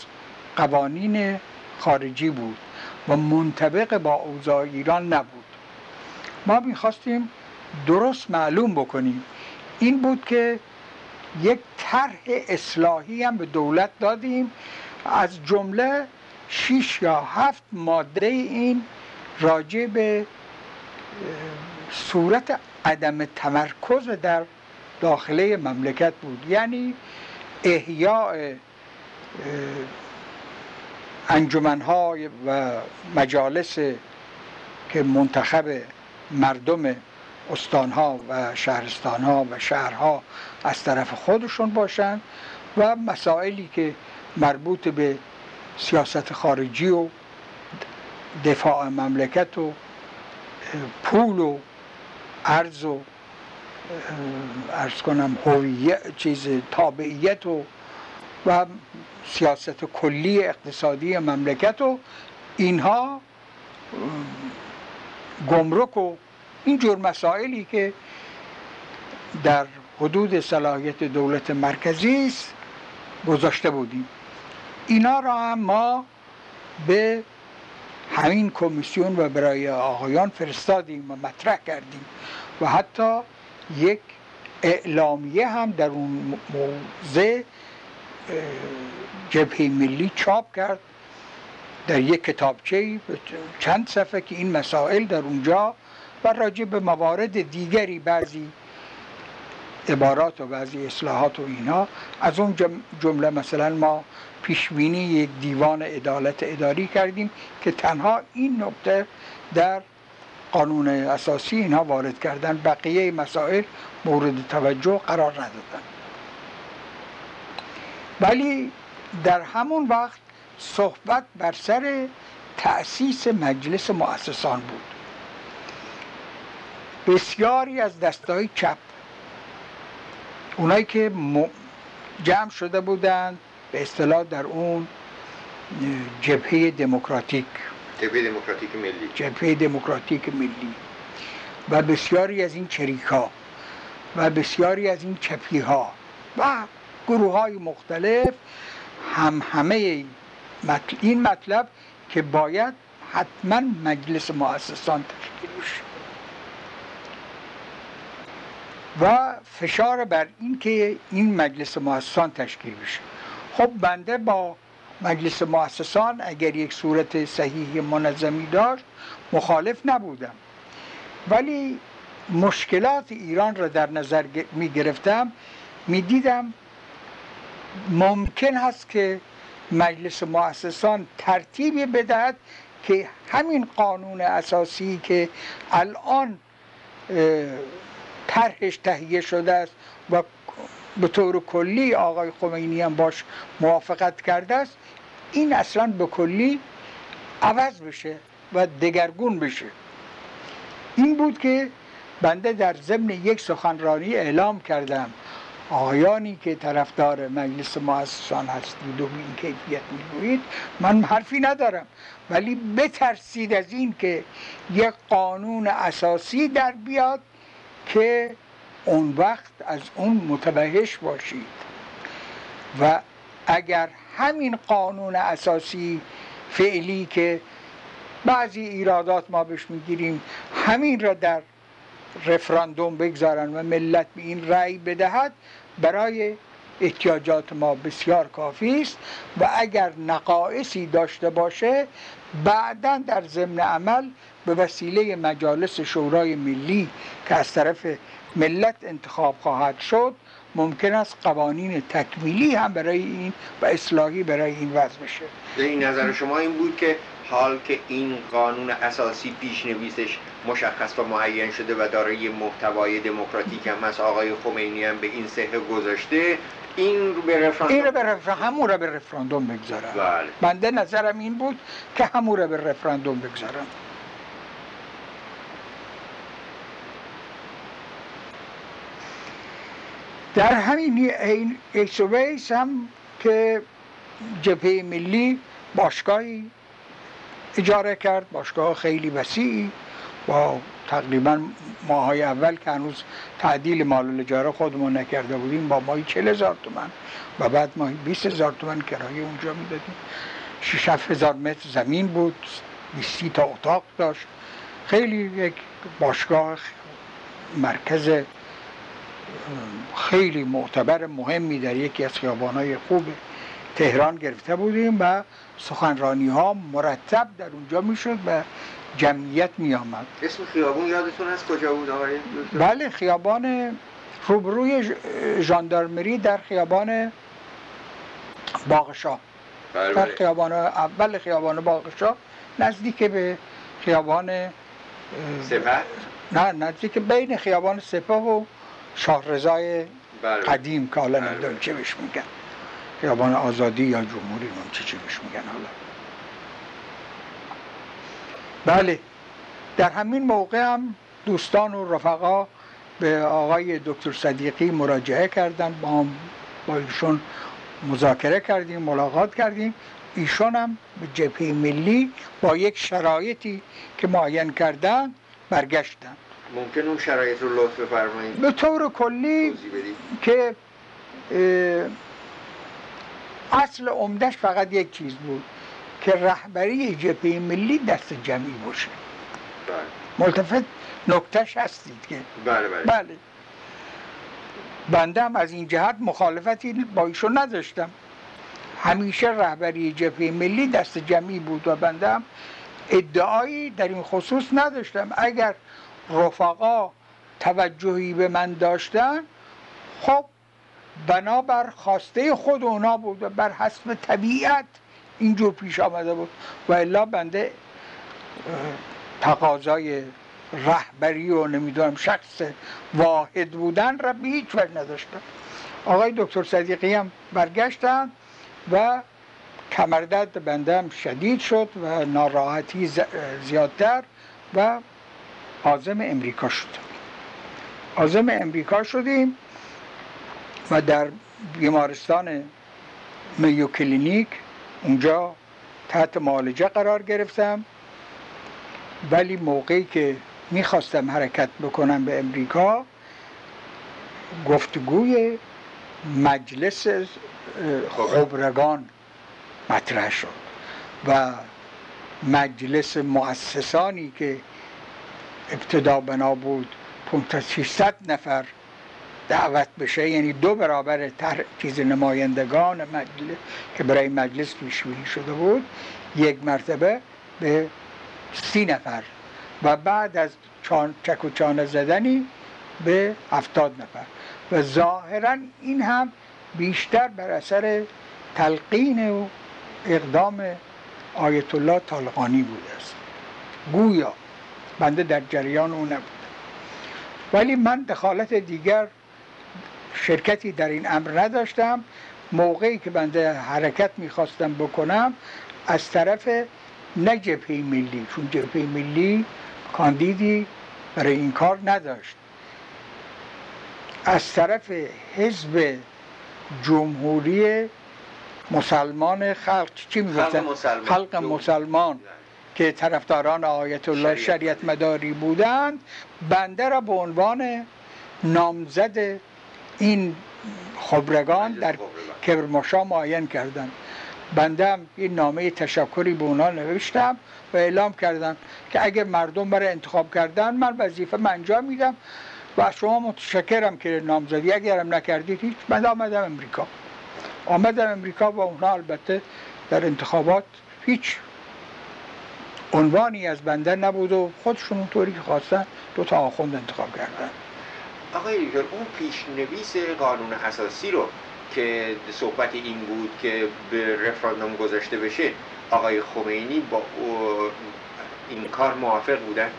قوانین خارجی بود و منطبق با اوضاع ایران نبود. ما می‌خواستیم درست معلوم بکنیم. این بود که یک طرح اصلاحی هم به دولت دادیم. از جمله شیش یا هفت ماده این راجع به صورت عدم تمرکز در داخله مملکت بود. یعنی احیاء انجمنهای و مجالس که منتخب مردم استانها و شهرستانها و شهرها از طرف خودشون باشند و مسائلی که مربوط به سیاست خارجی و دفاع مملکت و پول و ارز و ارز کنم هویت چیز تابعیت و و سیاست کلی اقتصادی مملکت و اینها گمرک و اینجور مسائلی که در حدود صلاحیت دولت مرکزی است گذاشته بودیم. اینا را هم ما به همین کمیسیون و برای آقایان فرستادیم و مطرح کردیم و حتی یک اعلامیه هم در اون موضع جبهه ملی چاپ کرد در یک کتابچه چند صفحه که این مسائل در اونجا و راجع به موارد دیگری بعضی عبارات و بعضی اصلاحات و اینا از اون جمله مثلا ما پیشبینی یک دیوان عدالت اداری کردیم که تنها این نکته در قانون اساسی اینها وارد کردن بقیه مسائل مورد توجه قرار ندادن. ولی در همون وقت صحبت بر سر تأسیس مجلس مؤسسان بود. بسیاری از دستای چپ اونایی که جمع شده بودند به اصطلاح در اون جبهه دموکراتیک. جبهه دموکراتیک ملی. جبهه دموکراتیک ملی. و بسیاری از این چریک ها و بسیاری از این چپی ها و گروه های مختلف هم همه این مطلب که باید حتما مجلس مؤسسان تشکیل بشه. و فشار بر این که این مجلس مؤسسان تشکیل بشه. خب بنده با مجلس مؤسسان اگر یک صورت صحیح منظمی داشت مخالف نبودم. ولی مشکلات ایران را در نظر می گرفتم می دیدم ممکن هست که مجلس مؤسسان ترتیبی بدهد که همین قانون اساسی که الان طرحش تهیه شده است و به طور کلی آقای خمینی هم باش موافقت کرده است. این اصلا به کلی عوض بشه و دگرگون بشه. این بود که بنده در ضمن یک سخنرانی اعلام کردم. آقایانی که طرفدار مجلس مؤسسان هستید و این کیفیت می‌گویید من حرفی ندارم. ولی بترسید از این که یک قانون اساسی در بیاد که اون وقت از اون متوحش باشید. و اگر همین قانون اساسی فعلی که بعضی ایرادات ما بهش می‌گیریم همین را در رفراندوم بگذارن و ملت به این رأی بدهد برای احتیاجات ما بسیار کافی است. و اگر نقایصی داشته باشه بعدا در ضمن عمل به وسیله مجالس شورای ملی که از طرف ملت انتخاب خواهد شد ممکن است قوانین تکمیلی هم برای این و اصلاحی برای این وضع بشه. این نظر شما این بود که حال که این قانون اساسی پیشنویسش مشخص و معین شده و دارای محتوای دموکراتیک هم هست آقای خمینی هم به این صحه گذاشته این رو به رفراندوم. این رو به رفراندوم همون رو به رفراندوم بگذارم. بله. بنده نظرم این بود که همون رو به رفراندوم بگذارم. در همین ایکس هم که جبهه ملی باشگاهی اجاره کرد باشگاه خیلی وسیعی. با تقریبا ماهای اول که هنوز تعدیل مال اجاره خودمون نکرده بودیم با ماهی چل هزار تومن و بعد ماهی 20 هزار تومن کرایه اونجا می‌دادیم. 6 هزار متر زمین بود 20 تا اتاق داشت. خیلی یک باشگاه مرکز خیلی معتبر مهمی در یکی از خیابانهای خوب تهران گرفته بودیم و سخنرانی ها مرتب در اونجا می‌شد و جمعیت می آمد اسم خیابون یادتون هست کجا بود آقای بله خیابان روبروی ژاندارمری در خیابان باغشا. بله در بله. خیابان اول خیابان باغشا نزدیک به خیابان سپه؟ نه نزدیک بین خیابان سپه و شاهرزای بله. قدیم که حالا نمی‌دونم چه بهش میگن. خیابان آزادی یا جمهوری من چه چه بهش میگن حالا. بله. در همین موقع هم دوستان و رفقا به آقای دکتر صدیقی مراجعه کردن. با هم با ایشون مذاکره کردیم ملاقات کردیم. ایشان هم به جبهه ملی با یک شرایطی که معین کردن برگشتن. ممکن اون شرایط رو لطف بفرمایید؟ به طور کلی که اصل عمدش فقط یک چیز بود. که رهبری جبهه ملی دست جمعی باشه. بله. ملتفت نکتش هستید که. بله بله, بله. بنده هم از این جهت مخالفتی با ایشون نداشتم. همیشه رهبری جبهه ملی دست جمعی بود و بنده هم ادعایی در این خصوص نداشتم. اگر رفقا توجهی به من داشتن خب بنابر خواسته خود اونا بود و بر حسب طبیعت اینجور پیش آمده بود و الا بنده تقاضای رهبری و نمی‌دونم شخص واحد بودن را به هیچ وجه نداشتم آقای دکتر صدیقی هم برگشتن و کمردرد بنده هم شدید شد و ناراحتی زیادتر و آزم امریکا شد. آزم امریکا شدیم و در بیمارستان میو کلینیک اونجا تحت معالجه قرار گرفتم. ولی موقعی که می‌خواستم حرکت بکنم به امریکا گفتگوی مجلس خبرگان مطرح شد و مجلس مؤسسانی که ابتدا بنا بود 600 نفر دعوت بشه. یعنی دو برابر تر چیز نمایندگان مجلس که برای مجلس پیش شده بود یک مرتبه به سی نفر و بعد از چان، چک و چانه زدنی به هفتاد نفر. و ظاهرا این هم بیشتر بر اثر تلقین و اقدام آیت الله طالقانی بوده است. گویا بنده در جریان او نبود ولی من دخالت دیگر شرکتی در این امر نداشتم موقعی که بنده حرکت می‌خواستم بکنم از طرف نه جبهه ملی چون جبهه ملی کاندیدی برای این کار نداشت از طرف حزب جمهوری مسلمان خلق چی می‌گفتن؟ مسلمان. خلق مسلمان که طرفداران آیت الله شریعت مداری بودند بنده را به عنوان نامزد این خبرگان در کرماشا معین کردن بنده این نامه تشکری به اونا نوشتم و اعلام کردم که اگر مردم برای انتخاب کردن من وظیفه من انجام میدم و از شما متشکرم که نامزدی. اگرم نکردید هیچ من آمدم امریکا. آمدم امریکا و اونا البته در انتخابات هیچ عنوانی از بنده نبود و خودشون اونطوری که خواستن دو تا آخوند انتخاب کردن. آقای دیگر اون پیشنویس قانون اساسی رو که صحبت این بود که به رفراندوم گذاشته بشه آقای خمینی با این کار موافق بودن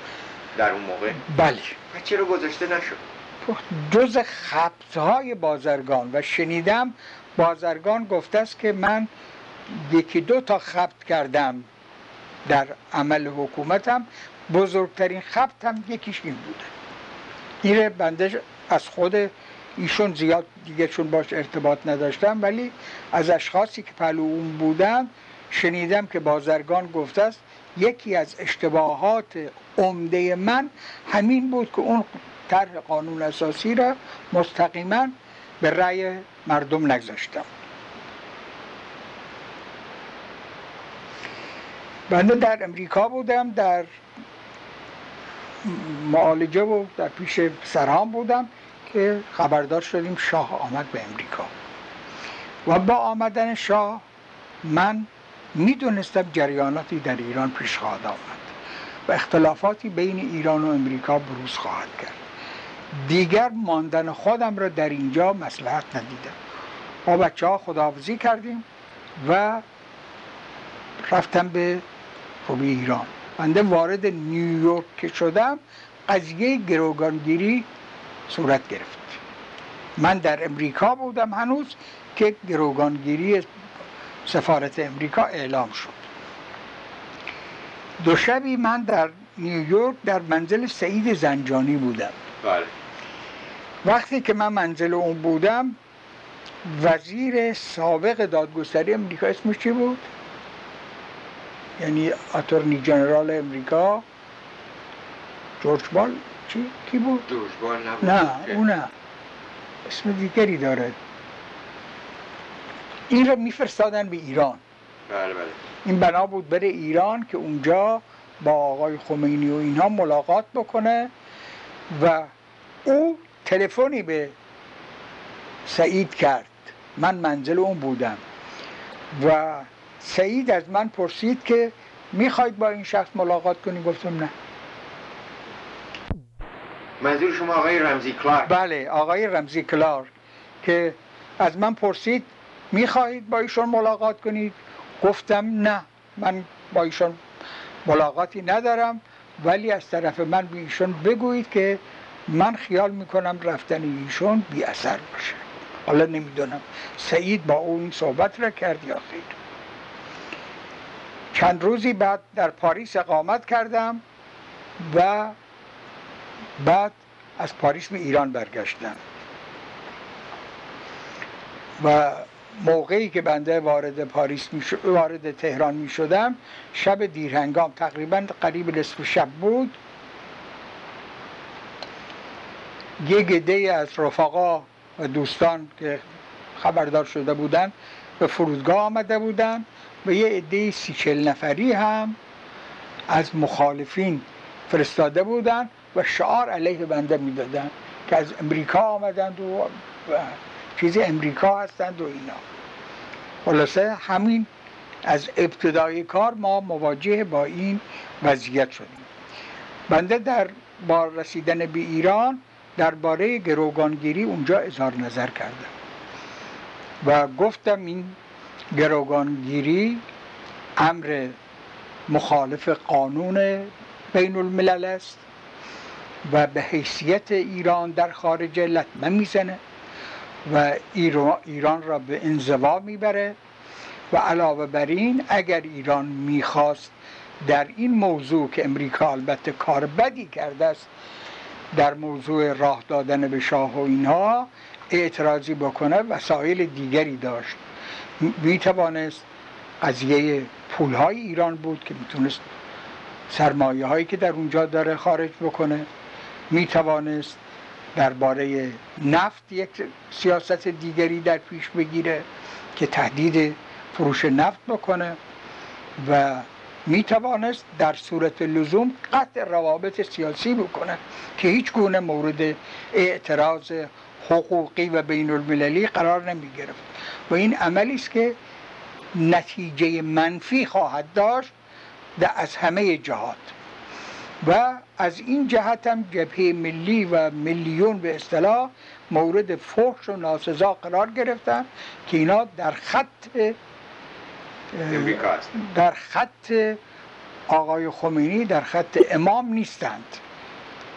در اون موقع؟ بله. و چرا گذاشته نشد؟ جز خبزهای بازرگان و شنیدم بازرگان گفته است که من یکی دو تا خبت کردم در عمل حکومتم بزرگترین خبتم یکیش این بوده. این بنده از خود ایشون زیاد دیگه چون باش ارتباط نداشتم ولی از اشخاصی که پلو اون بودن شنیدم که بازرگان گفته است یکی از اشتباهات عمده من همین بود که اون طرح قانون اساسی را مستقیما به رأی مردم نگذاشتم. بنده در امریکا بودم در معالجه و در پیش سرهام بودم که خبردار شدیم شاه آمد به امریکا. و با آمدن شاه من می‌دونستم جریاناتی در ایران پیش خواهد آمد و اختلافاتی بین ایران و امریکا بروز خواهد کرد. دیگر ماندن خودم را در اینجا مسلحت ندیدم. با بچه ها خداحافظی کردیم و رفتم به خوبی ایران. بنده وارد نیویورک که شدم قضیه گروگانگیری صورت گرفت من در امریکا بودم هنوز که گروگانگیری سفارت امریکا اعلام شد دو شبی من در نیویورک در منزل سعید زنجانی بودم بله. وقتی که من منزل اون بودم وزیر سابق دادگستری امریکا اسمش چی بود؟ یعنی اتورنی جنرال امریکا جورج بال چی؟ کی بود؟ جورج بال نبود. نه اون نه. اسم دیگری داره. این رو میفرستادن به ایران. بله بله. این بنا بود بره ایران که اونجا با آقای خمینی و اینها ملاقات بکنه و او تلفنی به سعید کرد. من منزل اون بودم. و سعید از من پرسید که می‌خواید با این شخص ملاقات کنی گفتم نه. منظور شما آقای رمزی کلارک. بله آقای رمزی کلار که از من پرسید می‌خواهید با ایشون ملاقات کنید؟ گفتم نه من با ایشون ملاقاتی ندارم ولی از طرف من به ایشون بگویید که من خیال می‌کنم رفتن ایشون بی اثر باشه. حالا نمی‌دونم. سعید با اون صحبت را کرد یا خیر؟ چند روزی بعد در پاریس اقامت کردم و بعد از پاریس به ایران برگشتم. و موقعی که بنده وارد پاریس می وارد تهران می شدم شب دیرهنگام تقریبا قریب نصف شب بود. یک گده از رفقا و دوستان که خبردار شده بودند به فرودگاه آمده بودند و یه عده سی چل نفری هم از مخالفین فرستاده بودند و شعار علیه بنده می‌دادن که از امریکا آمدند و, و چیز امریکا هستند و اینا. خلاصه همین از ابتدای کار ما مواجه با این وضعیت شدیم. بنده در با رسیدن به ایران درباره گروگانگیری اونجا اظهار نظر کردم و گفتم این گروگانگیری امر مخالف قانون بین الملل است و به حیثیت ایران در خارج لطمه می‌زنه و ایران را به انزوا می‌بره و علاوه بر این اگر ایران می‌خواست در این موضوع که امریکا البته کار بدی کرده است در موضوع راه دادن به شاه و اینها اعتراضی بکنه وسایل دیگری داشت. می توانست قضیه پول های ایران بود که می‌تونست سرمایه هایی که در اونجا داره خارج بکنه. می توانست درباره نفت یک سیاست دیگری در پیش بگیره که تهدید فروش نفت بکنه و می توانست در صورت لزوم قطع روابط سیاسی بکنه که هیچ گونه مورد اعتراض حقوقی و بین المللی قرار نمی گرفت و این عملی است که نتیجه منفی خواهد داشت از همه جهات. و از این جهت هم جبهه ملی و میلیون به اصطلاح مورد فحش و ناسزا قرار گرفتن که اینا در خط در خط آقای خمینی در خط امام نیستند.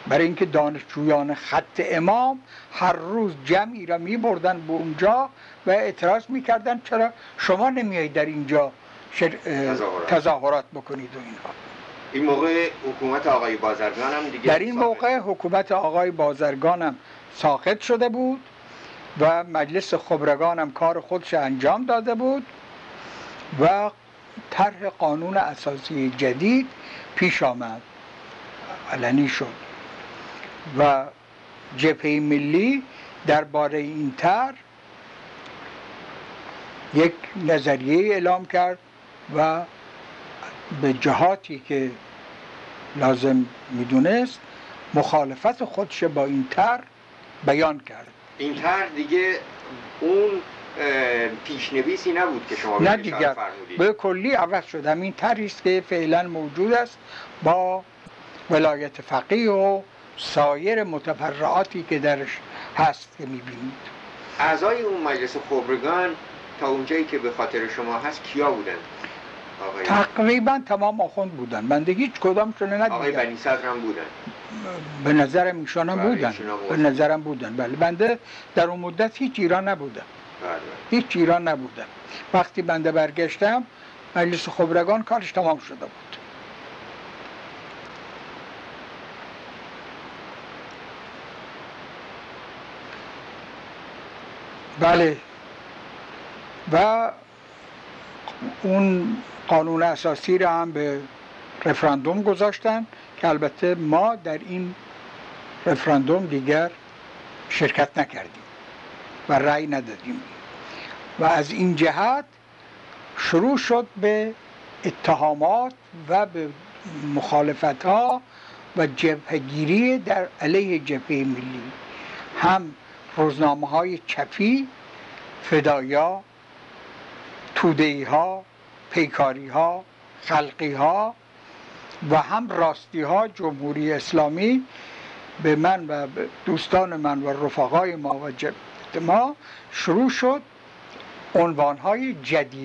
برای اینکه دانشجویان خط امام هر روز جمعی را می بردن به اونجا و اعتراض می‌کردن چرا شما نمیایید در اینجا تظاهرات. تظاهرات بکنید و اینها. این موقع حکومت آقای بازرگان هم دیگه در این موقع حکومت آقای بازرگان هم ساخت شده بود و مجلس خبرگان هم کار خودش انجام داده بود و طرح قانون اساسی جدید پیش آمد. علنی شد. و جبهه ملی درباره این طرح یک نظریه اعلام کرد و به جهاتی که لازم می‌دونست مخالفت خودش با این تر بیان کرد. این تر دیگه اون پیشنویسی نبود که شما نه دیگر. به کلی عوض شد. همین تری است که فعلا موجود است با ولایت فقیه و سایر متفرعاتی که درش هست که می‌بینید. اعضای اون مجلس خبرگان تا اونجایی که به خاطر شما هست کیا بودن؟ تقریبا تمام آخوند بودن. بنده هیچ کدامشون ندیدم آقای بنی صدر هم بودن. به نظرم ایشان هم بودن. به نظرم بودن. بله بنده در اون مدت هیچ ایران نبودم بله. هیچ ایران نبودم وقتی بنده برگشتم مجلس خبرگان کارش تمام شده بود. بله. و اون قانون اساسی را هم به رفراندوم گذاشتن که البته ما در این رفراندوم دیگر شرکت نکردیم و رأی ندادیم. و از این جهت شروع شد به اتهامات و به مخالفت ها و جبهگیری در علیه جبهه ملی. هم روزنامه های چپی فدایا تودهی ها پیکاری ها خلقی ها و هم راستی ها جمهوری اسلامی به من و دوستان من و رفقای ما و ما شروع شد. عنوان های جدید.